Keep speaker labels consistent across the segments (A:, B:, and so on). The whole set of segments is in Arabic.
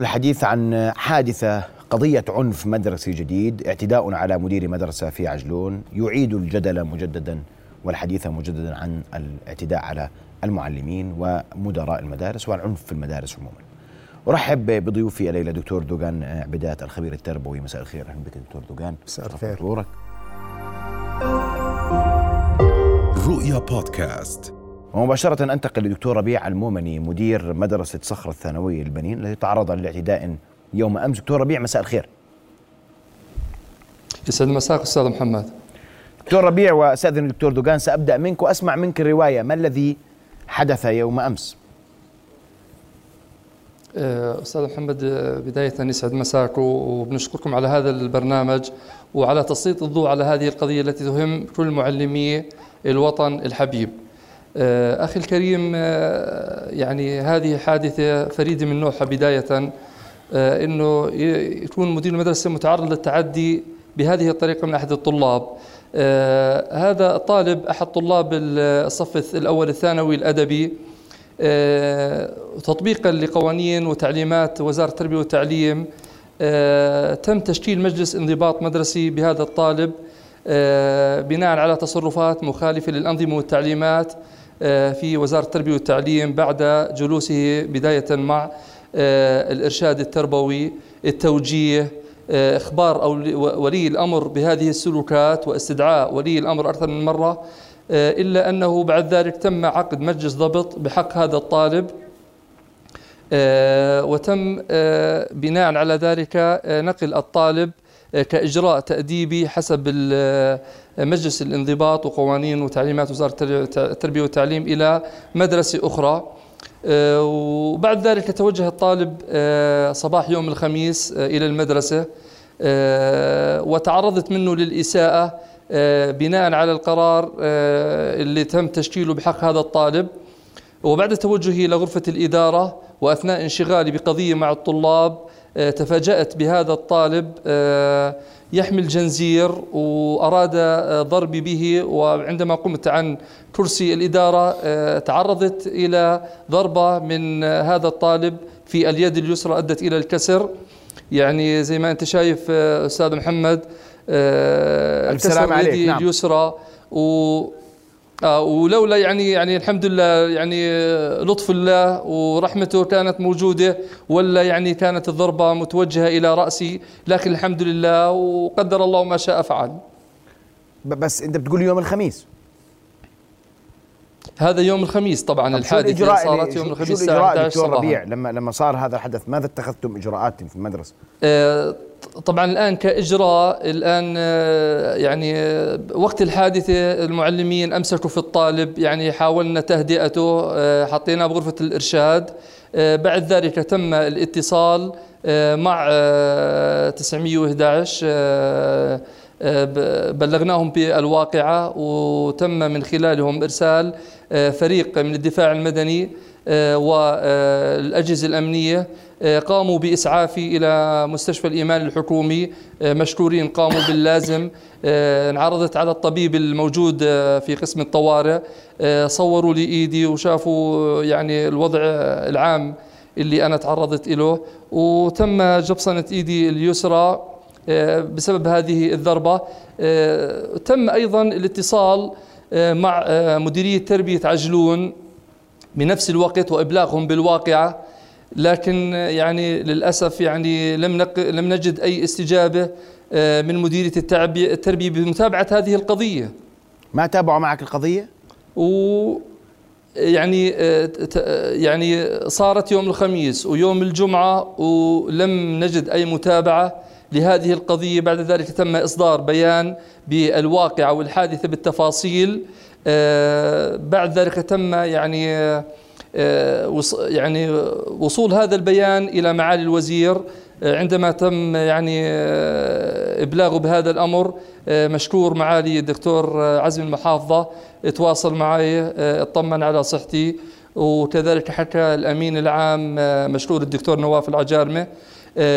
A: الحديث عن حادثة قضية عنف مدرسي جديد اعتداء على مدير مدرسة في عجلون يعيد الجدل مجددا والحديث مجددا عن الاعتداء على المعلمين ومدراء المدارس والعنف في المدارس عموما. أرحب بضيوفي الليلة دكتور دوغان عبدات الخبير التربوي. مساء الخير أهلا بك دكتور دوغان.
B: مساء الخير.
A: رؤيا بودكاست. ومباشرة أنتقل لدكتور ربيع المومني مدير مدرسة صخرة الثانوية للبنين الذي تعرض لاعتداء يوم أمس. دكتور ربيع مساء الخير.
C: يسعد مساك أستاذ محمد.
A: دكتور ربيع وأستاذن الدكتور دوغان سأبدأ منك وأسمع منك الرواية. ما الذي حدث يوم أمس؟
C: أه، أستاذ محمد بداية يسعد مساك وبنشكركم على هذا البرنامج وعلى تسليط الضوء على هذه القضية التي تهم كل معلمي الوطن الحبيب. أخي الكريم أه، يعني هذه حادثة فريدة من نوعها بداية أنه يكون مدير المدرسة متعرض للتعدي بهذه الطريقة من أحد الطلاب. هذا الطالب أحد طلاب الصف الأول الثانوي الأدبي. آه، تطبيقا لقوانين وتعليمات وزارة التربية والتعليم. آه، تم تشكيل مجلس انضباط مدرسي بهذا الطالب. آه، بناء على تصرفات مخالفة للأنظمة والتعليمات. في وزارة التربية والتعليم بعد جلوسه بداية مع الإرشاد التربوي التوجيه إخبار أو ولي الأمر بهذه السلوكات واستدعاء ولي الأمر أكثر من مرة آه، إلا أنه بعد ذلك تم عقد مجلس ضبط بحق هذا الطالب آه، وتم آه، بناء على ذلك نقل الطالب كإجراء تأديبي حسب مجلس الانضباط وقوانين وتعليمات وزارة التربية والتعليم إلى مدرسة أخرى. وبعد ذلك توجه الطالب صباح يوم الخميس إلى المدرسة. وتعرضت منه للإساءة آه، بناء على القرار آه، اللي تم تشكيله بحق هذا الطالب. وبعد توجهي إلى غرفة الإدارة وأثناء انشغالي بقضية مع الطلاب آه، تفاجأت بهذا الطالب يحمل جنزير وأراد ضربي به وعندما قمت عن كرسي الإدارة تعرضت إلى ضربة من هذا الطالب في اليد اليسرى أدت إلى الكسر يعني زي ما أنت شايف أستاذ محمد
A: آه السلام عليك
C: نعم. اليسرى و آه ولولا يعني يعني الحمد لله يعني لطف الله ورحمته كانت موجودة ولا يعني كانت الضربة متوجهة إلى رأسي لكن الحمد لله وقدر الله ما شاء فعل.
A: بس أنت بتقول يوم الخميس.
C: هذا يوم الخميس طبعا الحادثه صارت يوم الخميس
A: الساعة 11 ربيع لما لما صار هذا الحدث؟ ماذا اتخذتم إجراءات في المدرسة؟ آه
C: طبعا الآن كإجراء الآن آه، يعني آه، وقت الحادثة المعلمين أمسكوا في الطالب يعني حاولنا تهدئته آه، حطيناه بغرفة الإرشاد. بعد ذلك تم الاتصال مع 911 بلغناهم بالواقعة وتم من خلالهم إرسال فريق من الدفاع المدني. والأجهزة الأمنية آه، قاموا بإسعافي إلى مستشفى الإيمان الحكومي. آه، مشكورين قاموا باللازم. آه، انعرضت على الطبيب الموجود في قسم الطوارئ. صوروا لي إيدي وشافوا يعني الوضع العام اللي أنا تعرضت له وتم جبصنة إيدي اليسرى بسبب هذه الضربة. تم أيضا الاتصال مع مديرية تربية عجلون. بنفس الوقت وإبلاغهم بالواقعة لكن يعني للأسف يعني لم نق... لم نجد أي استجابة آه، من مديرية التربيه التربية بمتابعة هذه القضية.
A: ما تابعوا معك القضية؟
C: و يعني آه، يعني صارت يوم الخميس ويوم الجمعة ولم نجد أي متابعة لهذه القضية. بعد ذلك تم إصدار بيان بالواقعة والحادثة بالتفاصيل. آه، بعد ذلك تم يعني آه، يعني وصول هذا البيان إلى معالي الوزير آه، عندما تم يعني آه، إبلاغه بهذا الأمر مشكور معالي الدكتور عزمي المحافظة تواصل معي اطمن على صحتي وكذلك حكى الأمين العام مشكور الدكتور نواف العجارمة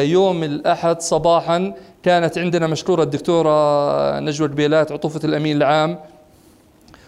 C: يوم الأحد صباحا كانت عندنا مشكورة الدكتورة نجوى البيلات عطوفة الأمين العام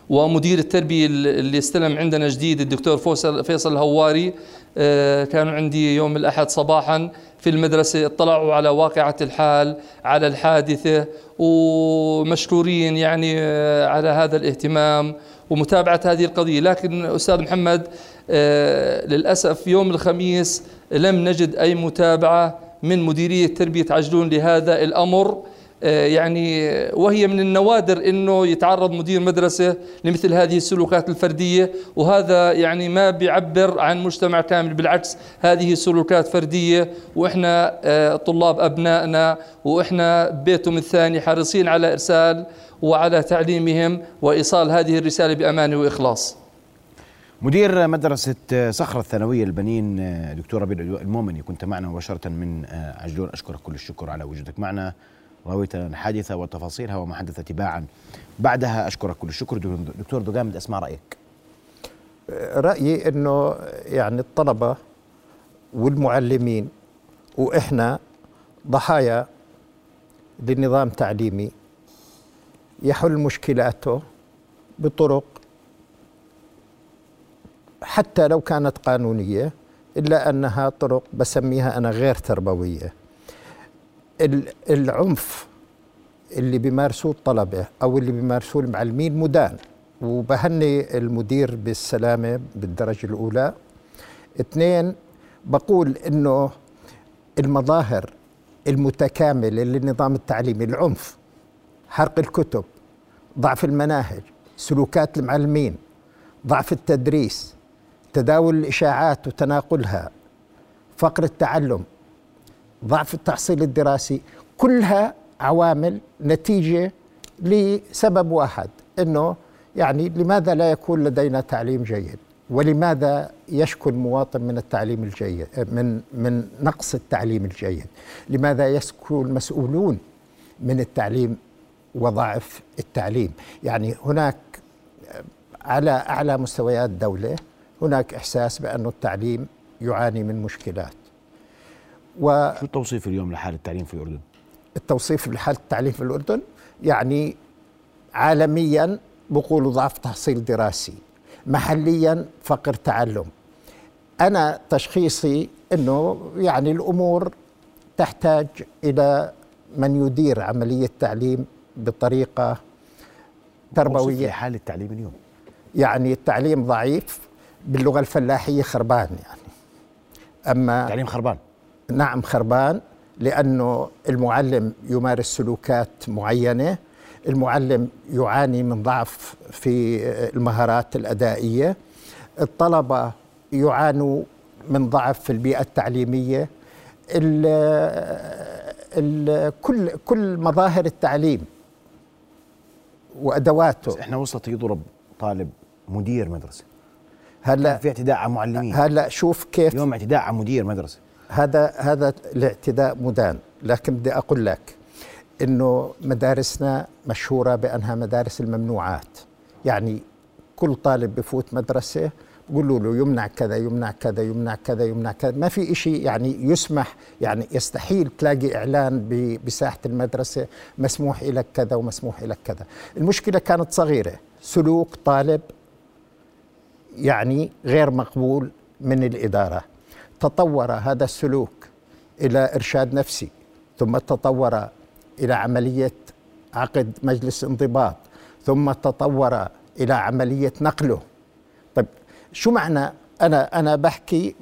C: ومدير التربية اللي استلم عندنا جديد الدكتور فيصل الهواري آه، كانوا عندي يوم الأحد صباحا في المدرسة اطلعوا على واقعة الحال على الحادثة ومشكورين يعني آه، على هذا الاهتمام ومتابعة هذه القضية. لكن أستاذ محمد آه، للأسف يوم الخميس لم نجد أي متابعة من مديرية تربية عجلون لهذا الأمر. يعني وهي من النوادر إنه يتعرض مدير مدرسة لمثل هذه السلوكات الفردية وهذا يعني ما بيعبر عن مجتمع كامل بالعكس هذه سلوكات فردية وإحنا آه، طلاب أبنائنا وإحنا بيتهم الثاني حريصين على إرسال وعلى تعليمهم وإيصال هذه الرسالة بأمانة وإخلاص.
A: مدير مدرسة صخرة الثانوية البنين دكتور ربيع المؤمني كنت معنا مباشرة من عجلون أشكرك كل الشكر على وجودك معنا رويت الحادثة وتفاصيلها وما حدث تباعا. بعدها أشكرك كل الشكر. دكتور دقامد أسمع رأيك؟
B: رأيي أنه يعني الطلبة والمعلمين وإحنا ضحايا لنظام تعليمي يحل مشكلاته بطرق حتى لو كانت قانونية إلا أنها طرق بسميها أنا غير تربوية. العنف اللي بيمارسوه الطلبة أو اللي بيمارسوه المعلمين مدان. وبهني المدير بالسلامة بالدرجة الأولى. اثنين بقول إنه المظاهر المتكاملة للنظام التعليمي العنف حرق الكتب ضعف المناهج سلوكات المعلمين ضعف التدريس تداول الإشاعات وتناقلها فقر التعلم ضعف التحصيل الدراسي كلها عوامل نتيجة لسبب واحد إنه يعني لماذا لا يكون لدينا تعليم جيد؟ ولماذا يشكو المواطن من التعليم الجيد من من نقص التعليم الجيد؟ لماذا يشكو المسؤولون من التعليم وضعف التعليم؟ يعني هناك على أعلى مستويات الدولة هناك إحساس بأن التعليم يعاني من مشكلات
A: و شو التوصيف اليوم لحال التعليم في الأردن؟
B: التوصيف لحالة التعليم في الأردن يعني عالميا بقولوا ضعف تحصيل دراسي محليا فقر تعلم. أنا تشخيصي أنه يعني الأمور تحتاج إلى من يدير عملية التعليم بطريقة تربوية.
A: حال التعليم اليوم؟
B: يعني التعليم ضعيف باللغة الفلاحية خربان يعني.
A: أما التعليم خربان؟
B: نعم خربان لأنه المعلم يمارس سلوكات معينة المعلم يعاني من ضعف في المهارات الأدائية الطلبة يعانوا من ضعف في البيئة التعليمية ال ال كل كل مظاهر التعليم وأدواته.
A: إحنا وصلت يضرب طالب مدير مدرسة. هلأ في اعتداء على معلمين.
B: هلأ شوف كيف
A: يوم اعتداء على مدير مدرسة.
B: هذا هذا الاعتداء مدان. لكن بدي أقول لك إنه مدارسنا مشهورة بأنها مدارس الممنوعات. يعني كل طالب بفوت مدرسة بقولوا له يمنع كذا يمنع كذا يمنع كذا يمنع كذا. ما في شيء يعني يسمح يعني يستحيل تلاقي إعلان بساحة المدرسة مسموح لك كذا ومسموح لك كذا. المشكلة كانت صغيرة. سلوك طالب يعني غير مقبول من الإدارة. تطور هذا السلوك إلى إرشاد نفسي ثم تطور إلى عملية عقد مجلس انضباط ثم تطور إلى عملية نقله. طيب شو معنى أنا أنا بحكي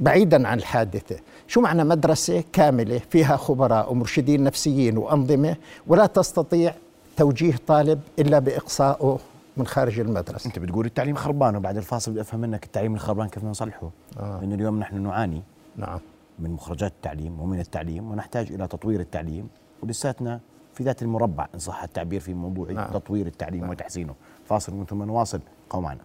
B: بعيدا عن الحادثة شو معنى مدرسة كاملة فيها خبراء ومرشدين نفسيين وأنظمة ولا تستطيع توجيه طالب إلا بإقصائه؟ من خارج المدرسة.
A: أنت بتقول التعليم خربان وبعد الفاصل بدي أفهم منك التعليم الخربان كيف نصلحه. آه. لأن اليوم نحن نعاني
B: نعم.
A: من مخرجات التعليم ومن التعليم ونحتاج إلى تطوير التعليم. ولساتنا في ذات المربع إن صح التعبير في موضوع نعم. تطوير التعليم نعم. وتحسينه. فاصل من ثم نواصل. قوم معنا.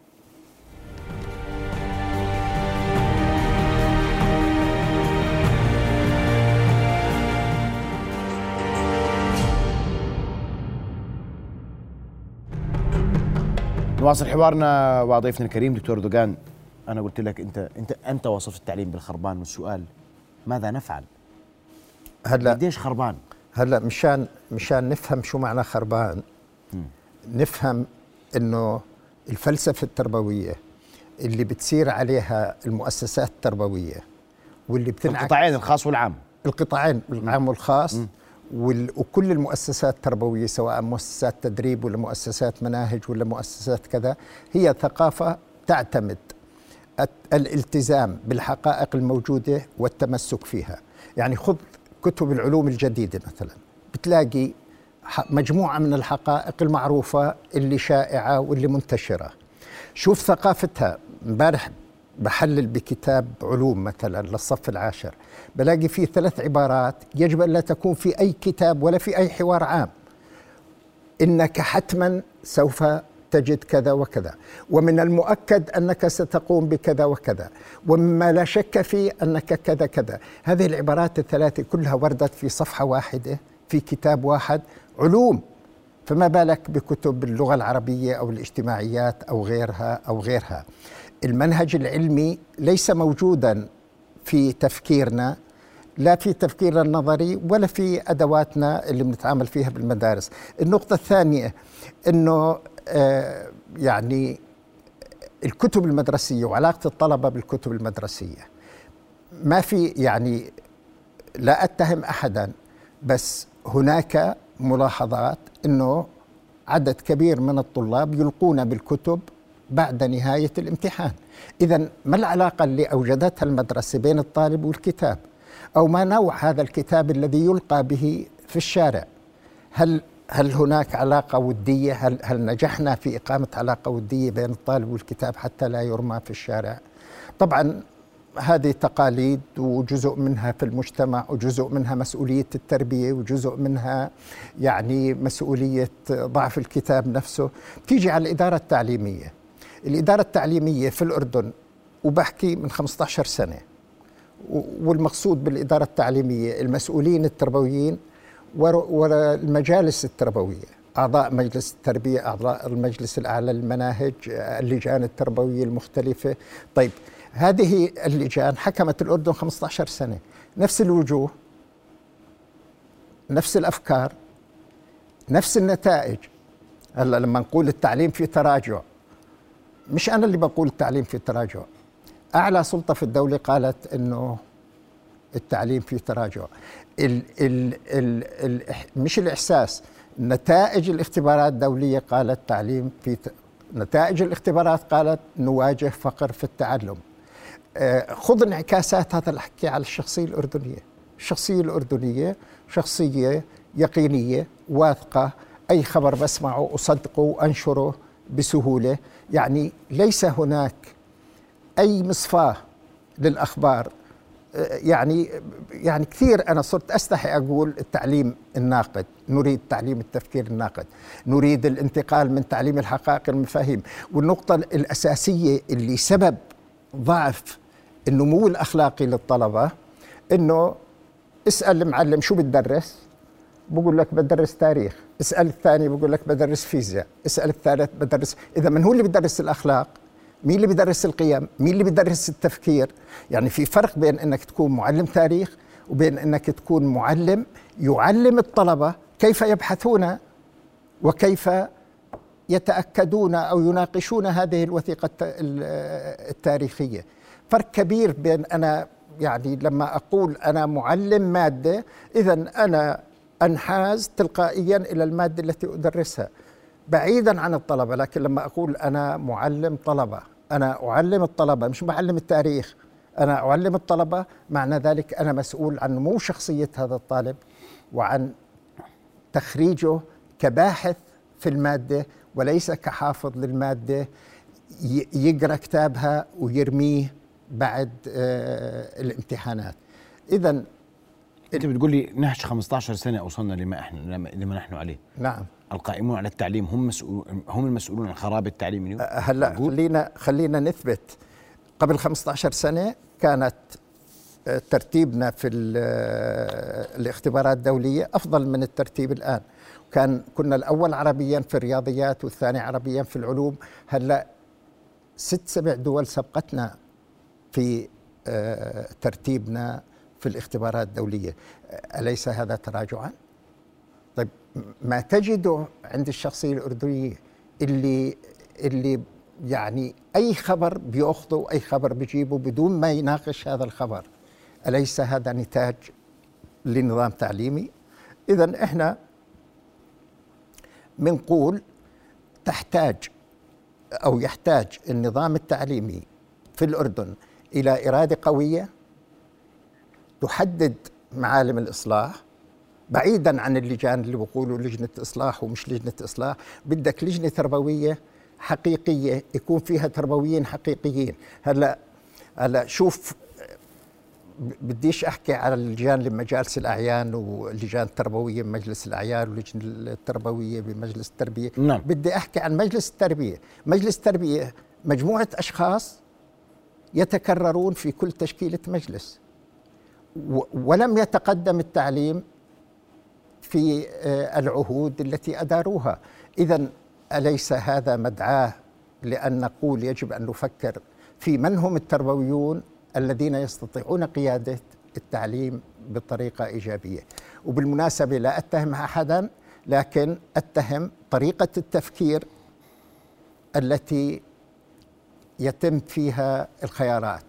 A: نواصل حوارنا وضيفنا الكريم دكتور دوغان أنا قلت لك انت انت أنت وصفت التعليم بالخربان والسؤال ماذا نفعل؟
B: هلا
A: قديش خربان؟
B: هلا مشان مشان نفهم شو معنى خربان م. نفهم إنه الفلسفة التربوية اللي بتسير عليها المؤسسات التربوية واللي بتنعكس
A: القطاعين الخاص والعام
B: القطاعين العام والخاص وال- وكل المؤسسات التربوية سواء مؤسسات تدريب ولا مؤسسات مناهج ولا مؤسسات كذا هي ثقافة تعتمد. الت- الالتزام بالحقائق الموجودة والتمسك فيها. يعني خذ كتب العلوم الجديدة مثلا. بتلاقي مجموعة من الحقائق المعروفة اللي شائعة واللي منتشرة. شوف ثقافتها. امبارح بحلل بكتاب علوم مثلا للصف العاشر بلاقي فيه ثلاث عبارات يجب أن لا تكون في أي كتاب ولا في أي حوار عام. إنك حتما سوف تجد كذا وكذا ومن المؤكد أنك ستقوم بكذا وكذا ومما لا شك فيه أنك كذا كذا. هذه العبارات الثلاثة كلها وردت في صفحة واحدة في كتاب واحد علوم. فما بالك بكتب اللغة العربية أو الاجتماعيات أو غيرها أو غيرها؟ المنهج العلمي ليس موجودا في تفكيرنا لا في تفكيرنا النظري ولا في أدواتنا اللي بنتعامل فيها بالمدارس. النقطة الثانية إنه آه يعني الكتب المدرسية وعلاقة الطلبة بالكتب المدرسية ما في يعني لا أتهم احدا بس هناك ملاحظات إنه عدد كبير من الطلاب يلقون بالكتب بعد نهاية الامتحان. اذا ما العلاقة اللي أوجدتها المدرسة بين الطالب والكتاب؟ أو ما نوع هذا الكتاب الذي يلقى به في الشارع؟ هل هل هناك علاقة ودية؟ هل هل نجحنا في إقامة علاقة ودية بين الطالب والكتاب حتى لا يرمى في الشارع؟ طبعا هذه تقاليد وجزء منها في المجتمع وجزء منها مسؤولية التربية وجزء منها يعني مسؤولية ضعف الكتاب نفسه. تيجي على الإدارة التعليمية. الإدارة التعليمية في الأردن وبحكي من 15 سنة والمقصود بالإدارة التعليمية المسؤولين التربويين والمجالس التربوية أعضاء مجلس التربية أعضاء المجلس الأعلى للمناهج اللجان التربوية المختلفة. طيب هذه اللجان حكمت الأردن 15 سنة. نفس الوجوه نفس الأفكار نفس النتائج. هلأ لما نقول التعليم في تراجع مش أنا اللي بقول التعليم في تراجع. أعلى سلطة في الدولة قالت أنه التعليم في تراجع. ال ال ال ال مش الإحساس نتائج الاختبارات الدولية قالت تعليم في ت... نتائج الاختبارات قالت نواجه فقر في التعلم. آه، خذ انعكاسات هذا الحكي على الشخصية الأردنية. الشخصية الأردنية شخصية يقينية واثقة. أي خبر بسمعه أصدقه وأنشره بسهولة. يعني ليس هناك أي مصفاة للأخبار. آه، يعني يعني كثير أنا صرت أستحي أقول التعليم الناقد، نريد تعليم التفكير الناقد، نريد الانتقال من تعليم الحقائق المفاهيم، والنقطة الأساسية اللي سبب ضعف النمو الأخلاقي للطلبة إنه اسأل المعلم شو بتدرس؟ بقول لك بدرس تاريخ، اسأل الثاني بقول لك بدرس فيزياء، اسأل الثالث بدرس، إذا من هو اللي بدرس الأخلاق؟ مين اللي بيدرس القيم؟ مين اللي بيدرس التفكير؟ يعني في فرق بين إنك تكون معلم تاريخ وبين إنك تكون معلم يعلم الطلبة كيف يبحثون وكيف يتأكدون أو يناقشون هذه الوثيقة الت- ال- التاريخية. فرق كبير بين أنا يعني لما أقول أنا معلم مادة اذا أنا أنحاز تلقائيا إلى المادة التي أدرسها بعيدا عن الطلبة لكن لما أقول أنا معلم طلبة أنا أعلم الطلبة مش معلم التاريخ أنا أعلم الطلبة معنى ذلك أنا مسؤول عن نمو شخصية هذا الطالب وعن تخريجه كباحث في المادة وليس كحافظ للمادة ي- يقرأ كتابها ويرميه بعد آه، الامتحانات. اذا
A: انت بتقول لي نهج 15 سنة وصلنا لما إحنا لما نحن عليه.
B: نعم.
A: القائمون على التعليم هم مسؤول هم المسؤولون عن خراب التعليم اليوم؟
B: هلا
A: مقبول؟
B: خلينا خلينا نثبت. قبل 15 سنة كانت آه، ترتيبنا في آه، الاختبارات الدولية أفضل من الترتيب الآن. كان كنا الأول عربيا في الرياضيات والثاني عربيا في العلوم. هلا ست سبع دول سبقتنا في ترتيبنا في الاختبارات الدولية. آه، أليس هذا تراجعا؟ طيب ما تجده عند الشخصية الأردنية اللي اللي يعني أي خبر بيأخذه أي خبر بيجيبه بدون ما يناقش هذا الخبر أليس هذا نتاج لنظام تعليمي؟ اذا إحنا بنقول تحتاج أو يحتاج النظام التعليمي في الأردن إلى إرادة قوية؟ تحدد معالم الإصلاح بعيدا عن اللجان اللي بيقولوا لجنة إصلاح ومش لجنة إصلاح بدك لجنة تربوية حقيقية يكون فيها تربويين حقيقيين. هلا هلا شوف بديش أحكي على اللجان لمجالس الأعيان واللجان التربوية بمجلس الأعيان واللجنة التربوية بمجلس التربية.
A: نعم.
B: بدي أحكي عن مجلس التربية. مجلس التربية مجموعة أشخاص يتكررون في كل تشكيلة مجلس. ولم يتقدم التعليم في آه، العهود التي أداروها. اذا أليس هذا مدعاه لأن نقول يجب أن نفكر في من هم التربويون الذين يستطيعون قيادة التعليم بطريقة إيجابية؟ وبالمناسبة لا أتهم أحدا لكن أتهم طريقة التفكير التي يتم فيها الخيارات.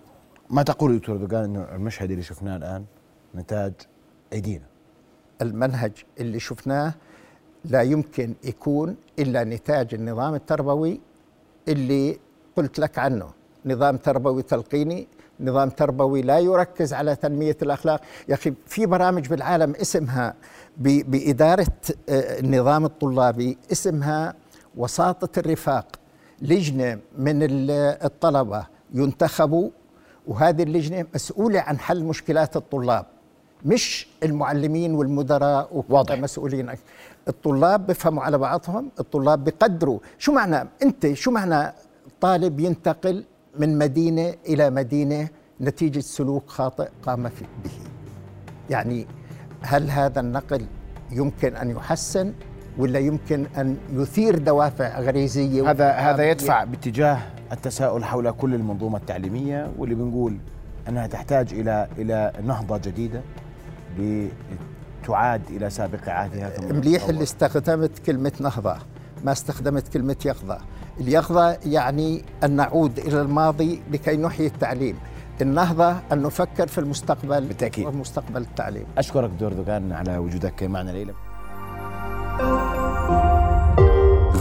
A: ما تقول دكتور دوغان إنه المشهد اللي شفناه الآن نتاج ايدينا
B: المنهج اللي شفناه لا يمكن يكون إلا نتاج النظام التربوي اللي قلت لك عنه. نظام تربوي تلقيني نظام تربوي لا يركز على تنمية الأخلاق. يا أخي في برامج بالعالم اسمها بإدارة آه، النظام الطلابي اسمها وساطة الرفاق. لجنة من الطلبة ينتخبوا وهذه اللجنة مسؤولة عن حل مشكلات الطلاب مش المعلمين والمدراء واضح. مسؤولين. الطلاب بيفهموا على بعضهم الطلاب بيقدروا شو معنى؟ أنت شو معنى طالب ينتقل من مدينة إلى مدينة نتيجة سلوك خاطئ قام به؟ يعني هل هذا النقل يمكن أن يحسن؟ ولا يمكن أن يثير دوافع غريزية
A: هذا هذا يدفع باتجاه التساؤل حول كل المنظومة التعليمية واللي بنقول أنها تحتاج إلى إلى نهضة جديدة لتعاد إلى سابق عهدها
B: مليح اللي استخدمت كلمة نهضة ما استخدمت كلمة يقظة. اليقظة يعني أن نعود إلى الماضي لكي نحيي التعليم. النهضة أن نفكر في المستقبل
A: بالتأكيد.
B: ومستقبل التعليم.
A: أشكرك دكتور دوغان على وجودك معنا ليلى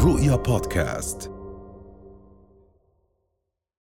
D: رؤيا بودكاست.